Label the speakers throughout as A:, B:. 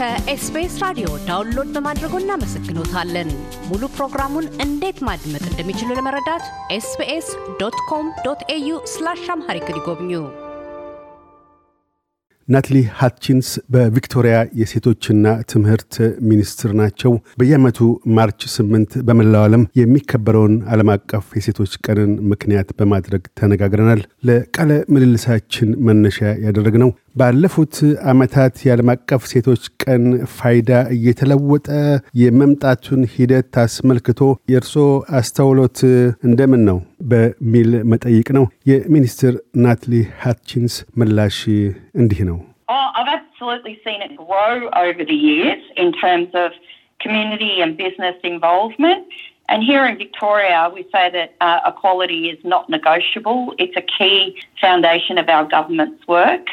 A: ከኤስቢኤስ ራዲዮ download በማድረጎ እናመሰግኖታለን። ሙሉ ፕሮግራሙን እንዴት ማድመጥ እንደሚችሉ ለመረዳት ኤስቢኤስ dot com dot au slash Amharic ይጎብኙ።
B: ናትሊ ሃትቺንስ በቪክቶሪያ የሴቶችና ትምህርት ሚኒስትር ናቸው። በየዓመቱ ማርች ስምንት በመላው ዓለም የሚከበረውን ዓለም አቀፍ የሴቶች ቀንን ምክንያት በማድረግ ተነጋግረናል። ለቃለ ምልልሳችን መነሻ ያደረግነው ባለፉት ዓመታት የዓለም አቀፍ ሴቶች ቀን ፋይዳ እየተለወጠ የመምጣቱን ሂደት አስመልክቶ የእርስዎ አስተውሎት እንደምን ነው በሚል መጠይቅ ነው። የሚኒስትር ናትሊ ሃትቺንስ ምላሽ እንዲህ ነው።
C: Oh, I've absolutely seen it grow over the years in terms of community and business involvement. And here in Victoria, we say that uh, equality is not negotiable. It's a key foundation of our government's work.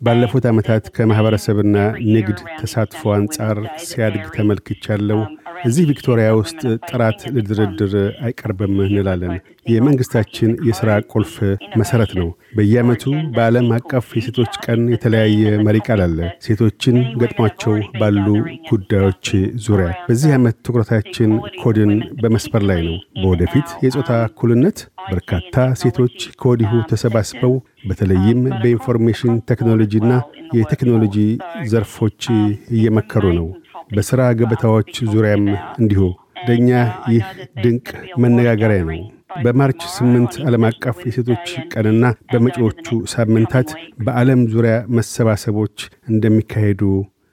B: ባለፉት ዓመታት ከማኅበረሰብና ንግድ ተሳትፎ አንጻር ሲያድግ ተመልክቻለሁ። እዚህ ቪክቶሪያ ውስጥ ጥራት ለድርድር አይቀርብም እንላለን። የመንግሥታችን የሥራ ቁልፍ መሠረት ነው። በየዓመቱ በዓለም አቀፍ የሴቶች ቀን የተለያየ መሪ ቃል አለ። ሴቶችን ገጥሟቸው ባሉ ጉዳዮች ዙሪያ በዚህ ዓመት ትኩረታችን ኮድን በመስበር ላይ ነው። በወደፊት የጾታ እኩልነት በርካታ ሴቶች ከወዲሁ ተሰባስበው በተለይም በኢንፎርሜሽን ቴክኖሎጂና የቴክኖሎጂ ዘርፎች እየመከሩ ነው። በሥራ ገበታዎች ዙሪያም እንዲሁ። ለእኛ ይህ ድንቅ መነጋገሪያ ነው። በማርች ስምንት ዓለም አቀፍ የሴቶች ቀንና በመጪዎቹ ሳምንታት በዓለም ዙሪያ መሰባሰቦች እንደሚካሄዱ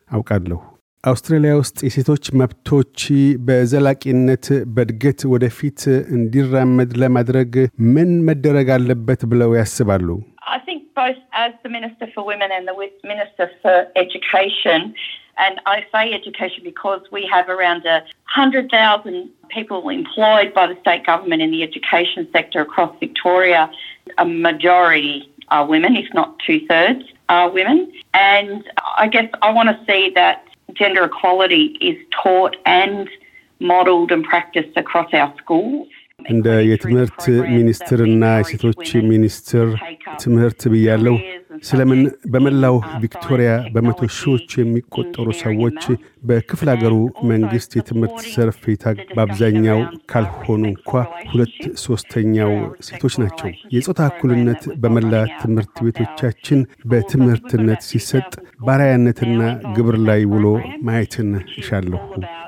B: አውቃለሁ። አውስትራሊያ ውስጥ የሴቶች መብቶች በዘላቂነት በእድገት ወደፊት እንዲራመድ ለማድረግ ምን መደረግ አለበት ብለው ያስባሉ?
C: I think both as the Minister for Women and the Minister for Education, and I say education because we have around a 100,000 people employed by the state government in the education sector across Victoria. A majority are women, if not two thirds are women. And I guess I want to see that gender equality is taught and modelled and practiced across our schools.
B: እንደ የትምህርት ሚኒስትርና የሴቶች ሚኒስትር ትምህርት ብያለሁ። ስለምን በመላው ቪክቶሪያ በመቶ ሺዎች የሚቆጠሩ ሰዎች በክፍለ አገሩ መንግሥት የትምህርት ዘርፍ በአብዛኛው ካልሆኑ እንኳ ሁለት ሦስተኛው ሴቶች ናቸው። የጾታ እኩልነት በመላ ትምህርት ቤቶቻችን በትምህርትነት ሲሰጥ ባሪያነትና ግብር ላይ ውሎ ማየትን እሻለሁ።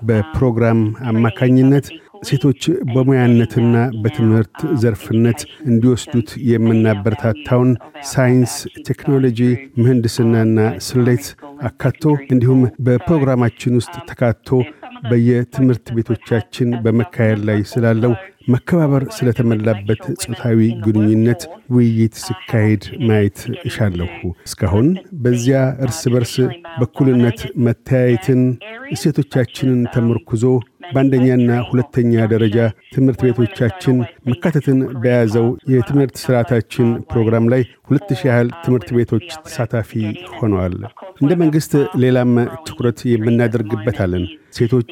B: በፕሮግራም አማካኝነት ሴቶች በሙያነትና በትምህርት ዘርፍነት እንዲወስዱት የምናበረታታውን ሳይንስ፣ ቴክኖሎጂ፣ ምህንድስናና ስሌት አካቶ እንዲሁም በፕሮግራማችን ውስጥ ተካቶ በየትምህርት ቤቶቻችን በመካሄድ ላይ ስላለው መከባበር ስለተሞላበት ጾታዊ ግንኙነት ውይይት ሲካሄድ ማየት እሻለሁ። እስካሁን በዚያ እርስ በርስ በኩልነት መተያየትን እሴቶቻችንን ተመርኩዞ በአንደኛና ሁለተኛ ደረጃ ትምህርት ቤቶቻችን መካተትን በያዘው የትምህርት ስርዓታችን ፕሮግራም ላይ ሁለት ሺህ ያህል ትምህርት ቤቶች ተሳታፊ ሆነዋል። እንደ መንግሥት ሌላም ትኩረት የምናደርግበታለን። ሴቶች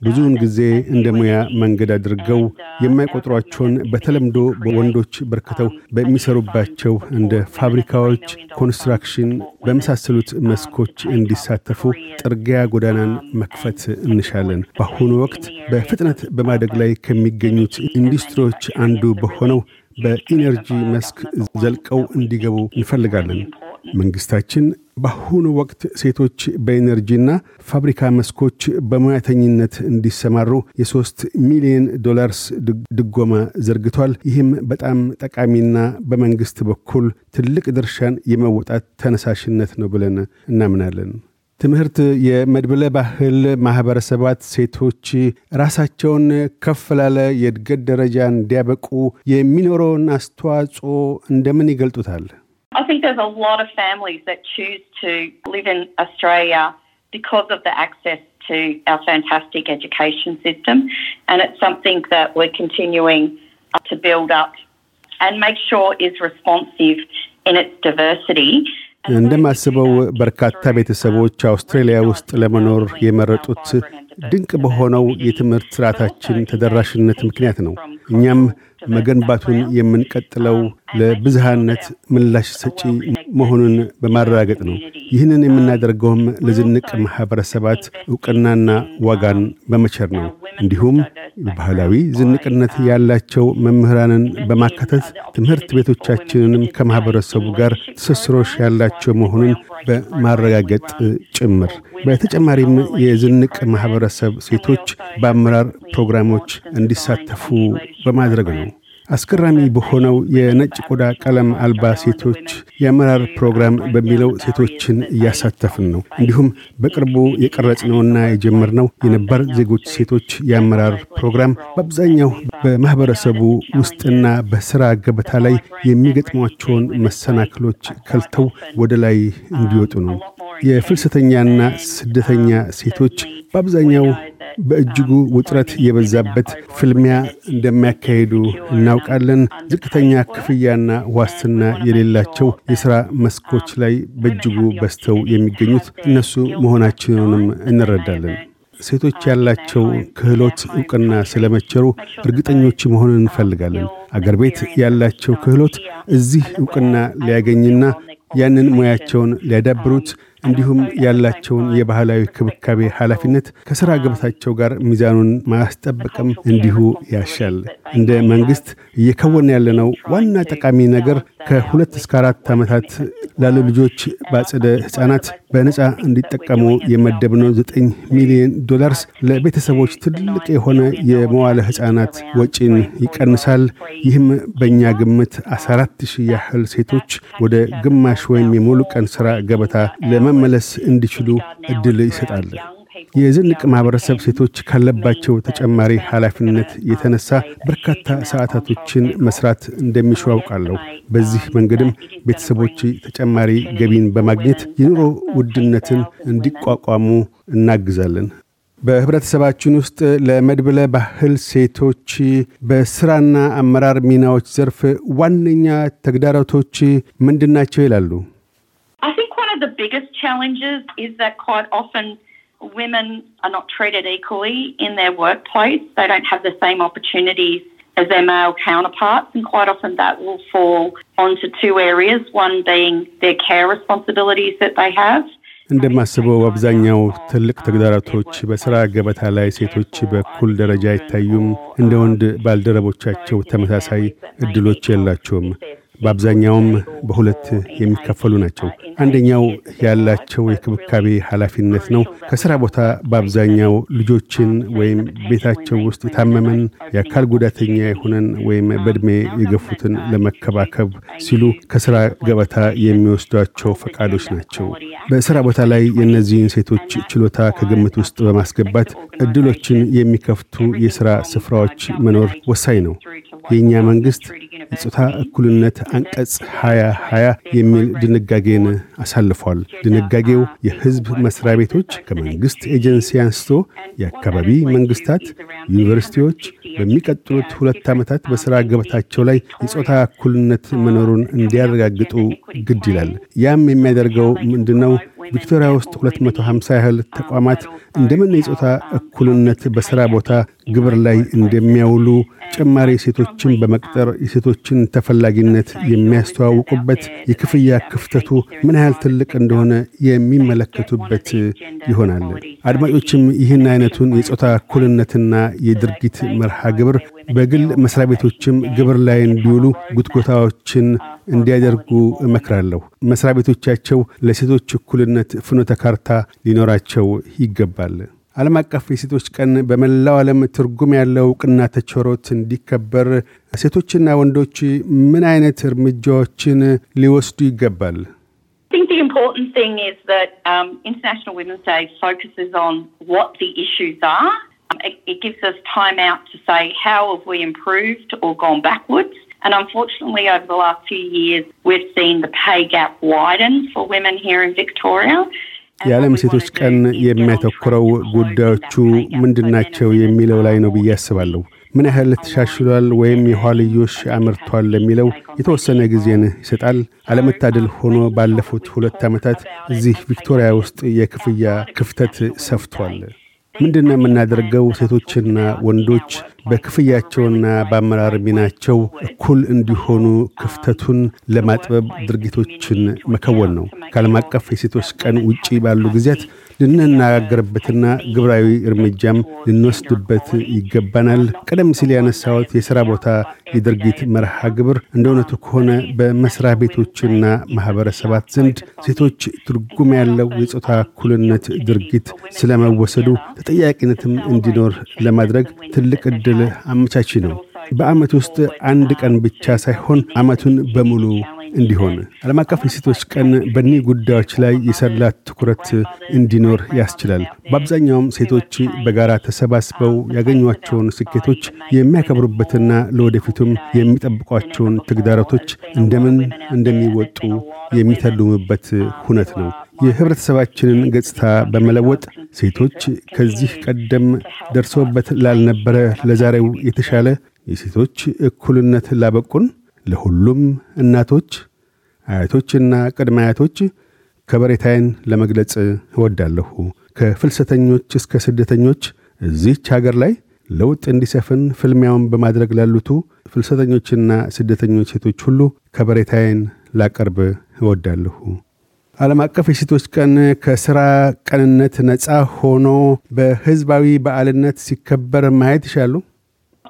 B: ብዙውን ጊዜ እንደ ሙያ መንገድ አድርገው የማይቆጥሯቸውን በተለምዶ በወንዶች በርክተው በሚሰሩባቸው እንደ ፋብሪካዎች፣ ኮንስትራክሽን በመሳሰሉት መስኮች እንዲሳተፉ ጥርጊያ ጎዳናን መክፈት እንሻለን። በአሁኑ ወቅት በፍጥነት በማደግ ላይ ከሚገኙት ኢንዱስትሪዎች አንዱ በሆነው በኢነርጂ መስክ ዘልቀው እንዲገቡ እንፈልጋለን። መንግሥታችን በአሁኑ ወቅት ሴቶች በኢነርጂና ፋብሪካ መስኮች በሙያተኝነት እንዲሰማሩ የሶስት ሚሊዮን ዶላርስ ድጎማ ዘርግቷል። ይህም በጣም ጠቃሚና በመንግሥት በኩል ትልቅ ድርሻን የመወጣት ተነሳሽነት ነው ብለን እናምናለን። ትምህርት የመድብለ ባህል ማኅበረሰባት ሴቶች ራሳቸውን ከፍ ላለ የእድገት ደረጃ እንዲያበቁ የሚኖረውን አስተዋጽኦ እንደምን ይገልጡታል?
C: I think there's a lot of families that choose to live in Australia because of the access to our fantastic education system, and it's something that we're continuing to build up and make sure is responsive in its diversity.
B: እንደማስበው በርካታ ቤተሰቦች አውስትራሊያ ውስጥ ለመኖር የመረጡት ድንቅ በሆነው የትምህርት ስርዓታችን ተደራሽነት ምክንያት ነው። እኛም መገንባቱን የምንቀጥለው ለብዝሃነት ምላሽ ሰጪ መሆኑን በማረጋገጥ ነው። ይህንን የምናደርገውም ለዝንቅ ማኅበረሰባት ዕውቅናና ዋጋን በመቸር ነው። እንዲሁም ባህላዊ ዝንቅነት ያላቸው መምህራንን በማካተት ትምህርት ቤቶቻችንንም ከማኅበረሰቡ ጋር ትስስሮች ያላቸው መሆኑን በማረጋገጥ ጭምር። በተጨማሪም የዝንቅ ማኅበረሰብ ሴቶች በአመራር ፕሮግራሞች እንዲሳተፉ በማድረግ ነው። አስገራሚ በሆነው የነጭ ቆዳ ቀለም አልባ ሴቶች የአመራር ፕሮግራም በሚለው ሴቶችን እያሳተፍን ነው። እንዲሁም በቅርቡ የቀረጽነውና የጀመርነው የነባር ዜጎች ሴቶች የአመራር ፕሮግራም በአብዛኛው በማኅበረሰቡ ውስጥና በሥራ ገበታ ላይ የሚገጥሟቸውን መሰናክሎች ከልተው ወደ ላይ እንዲወጡ ነው። የፍልሰተኛና ስደተኛ ሴቶች በአብዛኛው በእጅጉ ውጥረት የበዛበት ፍልሚያ እንደሚያካሂዱ እናውቃለን። ዝቅተኛ ክፍያና ዋስትና የሌላቸው የሥራ መስኮች ላይ በእጅጉ በዝተው የሚገኙት እነሱ መሆናችንንም እንረዳለን። ሴቶች ያላቸው ክህሎት ዕውቅና ስለመቸሩ እርግጠኞች መሆን እንፈልጋለን። አገር ቤት ያላቸው ክህሎት እዚህ ዕውቅና ሊያገኝና ያንን ሙያቸውን ሊያዳብሩት እንዲሁም ያላቸውን የባህላዊ ክብካቤ ኃላፊነት ከሥራ ገበታቸው ጋር ሚዛኑን ማስጠበቅም እንዲሁ ያሻል። እንደ መንግሥት እየከወን ያለነው ዋና ጠቃሚ ነገር ከሁለት እስከ አራት ዓመታት ላሉ ልጆች በአጸደ ሕፃናት በነፃ እንዲጠቀሙ የመደብነው ዘጠኝ ሚሊዮን ዶላርስ ለቤተሰቦች ትልቅ የሆነ የመዋለ ሕፃናት ወጪን ይቀንሳል። ይህም በእኛ ግምት 14 ሺህ ያህል ሴቶች ወደ ግማሽ ወይም የሙሉ ቀን ሥራ ገበታ ለመመለስ እንዲችሉ ዕድል ይሰጣል። የዝንቅ ማኅበረሰብ ሴቶች ካለባቸው ተጨማሪ ኃላፊነት የተነሳ በርካታ ሰዓታቶችን መስራት እንደሚሹ አውቃለሁ። በዚህ መንገድም ቤተሰቦች ተጨማሪ ገቢን በማግኘት የኑሮ ውድነትን እንዲቋቋሙ እናግዛለን። በህብረተሰባችን ውስጥ ለመድብለ ባህል ሴቶች በስራና አመራር ሚናዎች ዘርፍ ዋነኛ ተግዳሮቶች ምንድናቸው ይላሉ?
C: I think one of the biggest challenges is that quite often women are not treated equally in their workplace. They don't have the same opportunities as their male counterparts, and quite often that will fall onto two areas one being their care responsibilities that they have.
B: እንደማስበው አብዛኛው ትልቅ ተግዳሮቶች በሥራ ገበታ ላይ ሴቶች በኩል ደረጃ አይታዩም። እንደ ወንድ ባልደረቦቻቸው ተመሳሳይ ዕድሎች የላቸውም። በአብዛኛውም በሁለት የሚከፈሉ ናቸው። አንደኛው ያላቸው የክብካቤ ኃላፊነት ነው። ከሥራ ቦታ በአብዛኛው ልጆችን ወይም ቤታቸው ውስጥ የታመመን የአካል ጉዳተኛ የሆነን ወይም በዕድሜ የገፉትን ለመከባከብ ሲሉ ከሥራ ገበታ የሚወስዷቸው ፈቃዶች ናቸው። በሥራ ቦታ ላይ የእነዚህን ሴቶች ችሎታ ከግምት ውስጥ በማስገባት ዕድሎችን የሚከፍቱ የሥራ ስፍራዎች መኖር ወሳኝ ነው። የእኛ መንግሥት የጾታ እኩልነት አንቀጽ 2020 የሚል ድንጋጌን አሳልፏል። ድንጋጌው የሕዝብ መስሪያ ቤቶች ከመንግሥት ኤጀንሲ አንስቶ የአካባቢ መንግሥታት፣ ዩኒቨርሲቲዎች በሚቀጥሉት ሁለት ዓመታት በሥራ ገበታቸው ላይ የጾታ እኩልነት መኖሩን እንዲያረጋግጡ ግድ ይላል። ያም የሚያደርገው ምንድነው? ቪክቶሪያ ውስጥ 250 ያህል ተቋማት እንደምን የጾታ እኩልነት በሥራ ቦታ ግብር ላይ እንደሚያውሉ ጭማሪ ሴቶችን በመቅጠር የሴቶችን ተፈላጊነት የሚያስተዋውቁበት የክፍያ ክፍተቱ ምን ያህል ትልቅ እንደሆነ የሚመለከቱበት ይሆናል። አድማጮችም ይህን አይነቱን የጾታ እኩልነትና የድርጊት መርሃ ግብር በግል መስሪያ ቤቶችም ግብር ላይ እንዲውሉ ጉትጎታዎችን እንዲያደርጉ እመክራለሁ። መስሪያ ቤቶቻቸው ለሴቶች እኩልነት ፍኖተ ካርታ ሊኖራቸው ይገባል። ዓለም አቀፍ የሴቶች ቀን በመላው ዓለም ትርጉም ያለው እውቅና ተቸሮት እንዲከበር ሴቶችና ወንዶች ምን አይነት እርምጃዎችን ሊወስዱ ይገባል?
C: I think the important thing is that um, International Women's Day focuses on what the issues are. Um, it, it gives us time out to say how have we improved or gone backwards. And unfortunately, over the last few years, we've seen the pay gap widen for women here in Victoria.
B: የዓለም ሴቶች ቀን የሚያተኩረው ጉዳዮቹ ምንድናቸው የሚለው ላይ ነው ብዬ አስባለሁ። ምን ያህል ተሻሽሏል ወይም የኋልዮሽ አምርቷል ለሚለው የተወሰነ ጊዜን ይሰጣል። አለመታደል ሆኖ ባለፉት ሁለት ዓመታት እዚህ ቪክቶሪያ ውስጥ የክፍያ ክፍተት ሰፍቷል። ምንድን የምናደርገው? ሴቶችና ወንዶች በክፍያቸውና በአመራር ሚናቸው እኩል እንዲሆኑ ክፍተቱን ለማጥበብ ድርጊቶችን መከወን ነው። ከዓለም አቀፍ የሴቶች ቀን ውጪ ባሉ ጊዜያት ልንነጋገርበትና ግብራዊ እርምጃም ልንወስድበት ይገባናል። ቀደም ሲል ያነሳሁት የሥራ ቦታ የድርጊት መርሃ ግብር እንደ እውነቱ ከሆነ በመስሪያ ቤቶችና ማኅበረሰባት ዘንድ ሴቶች ትርጉም ያለው የጾታ እኩልነት ድርጊት ስለመወሰዱ ተጠያቂነትም እንዲኖር ለማድረግ ትልቅ ዕድል አመቻቺ ነው። በዓመት ውስጥ አንድ ቀን ብቻ ሳይሆን ዓመቱን በሙሉ እንዲሆን ዓለም አቀፍ የሴቶች ቀን በእኒህ ጉዳዮች ላይ የሰላ ትኩረት እንዲኖር ያስችላል። በአብዛኛውም ሴቶች በጋራ ተሰባስበው ያገኟቸውን ስኬቶች የሚያከብሩበትና ለወደፊቱም የሚጠብቋቸውን ተግዳሮቶች እንደምን እንደሚወጡ የሚተልሙበት ሁነት ነው። የህብረተሰባችንን ገጽታ በመለወጥ ሴቶች ከዚህ ቀደም ደርሶበት ላልነበረ ለዛሬው የተሻለ የሴቶች እኩልነት ላበቁን ለሁሉም እናቶች፣ አያቶችና ቅድመ አያቶች ከበሬታዬን ለመግለጽ እወዳለሁ። ከፍልሰተኞች እስከ ስደተኞች እዚህች አገር ላይ ለውጥ እንዲሰፍን ፍልሚያውን በማድረግ ላሉቱ ፍልሰተኞችና ስደተኞች ሴቶች ሁሉ ከበሬታዬን ላቀርብ እወዳለሁ። ዓለም አቀፍ የሴቶች ቀን ከሥራ ቀንነት ነፃ ሆኖ በሕዝባዊ በዓልነት ሲከበር ማየት ይሻሉ?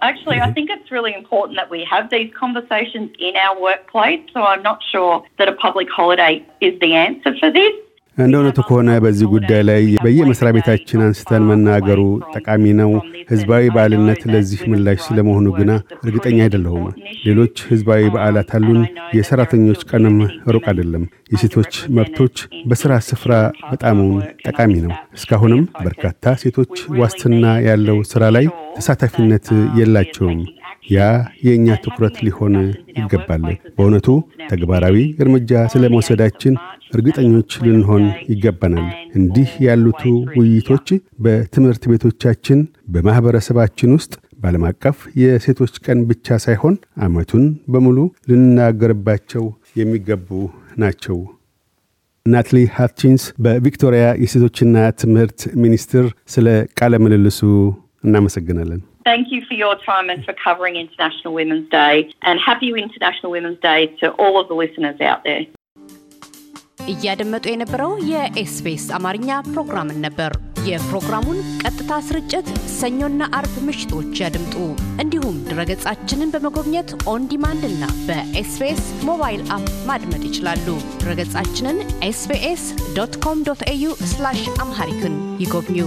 C: Actually, I mm-hmm. think it's really important that we have these conversations in our workplace. So I'm not sure that a public holiday is the answer for this.
B: እንደ እውነቱ ከሆነ በዚህ ጉዳይ ላይ በየመስሪያ ቤታችን አንስተን መናገሩ ጠቃሚ ነው። ህዝባዊ በዓልነት ለዚህ ምላሽ ስለመሆኑ ግና እርግጠኛ አይደለሁም። ሌሎች ህዝባዊ በዓላት አሉን። የሰራተኞች ቀንም ሩቅ አይደለም። የሴቶች መብቶች በሥራ ስፍራ በጣሙን ጠቃሚ ነው። እስካሁንም በርካታ ሴቶች ዋስትና ያለው ሥራ ላይ ተሳታፊነት የላቸውም። ያ የእኛ ትኩረት ሊሆን ይገባል። በእውነቱ ተግባራዊ እርምጃ ስለ መውሰዳችን እርግጠኞች ልንሆን ይገባናል። እንዲህ ያሉቱ ውይይቶች በትምህርት ቤቶቻችን፣ በማኅበረሰባችን ውስጥ በዓለም አቀፍ የሴቶች ቀን ብቻ ሳይሆን ዓመቱን በሙሉ ልንናገርባቸው የሚገቡ ናቸው። ናትሊ ሃትቺንስ በቪክቶሪያ የሴቶችና ትምህርት ሚኒስትር፣ ስለ ቃለ ምልልሱ እናመሰግናለን።
C: Thank you for your time and for covering International Women's Day. And happy International Women's Day to all of the listeners out there.
A: እያደመጡ የነበረው የኤስቢኤስ አማርኛ ፕሮግራምን ነበር። የፕሮግራሙን ቀጥታ ስርጭት ሰኞና አርብ ምሽቶች ያድምጡ። እንዲሁም ድረገጻችንን በመጎብኘት on demand እና በኤስቢኤስ ሞባይል app ማድመጥ ይችላሉ። ድረገጻችንን ኤስቢኤስ dot com dot au አምሃሪክን ይጎብኙ።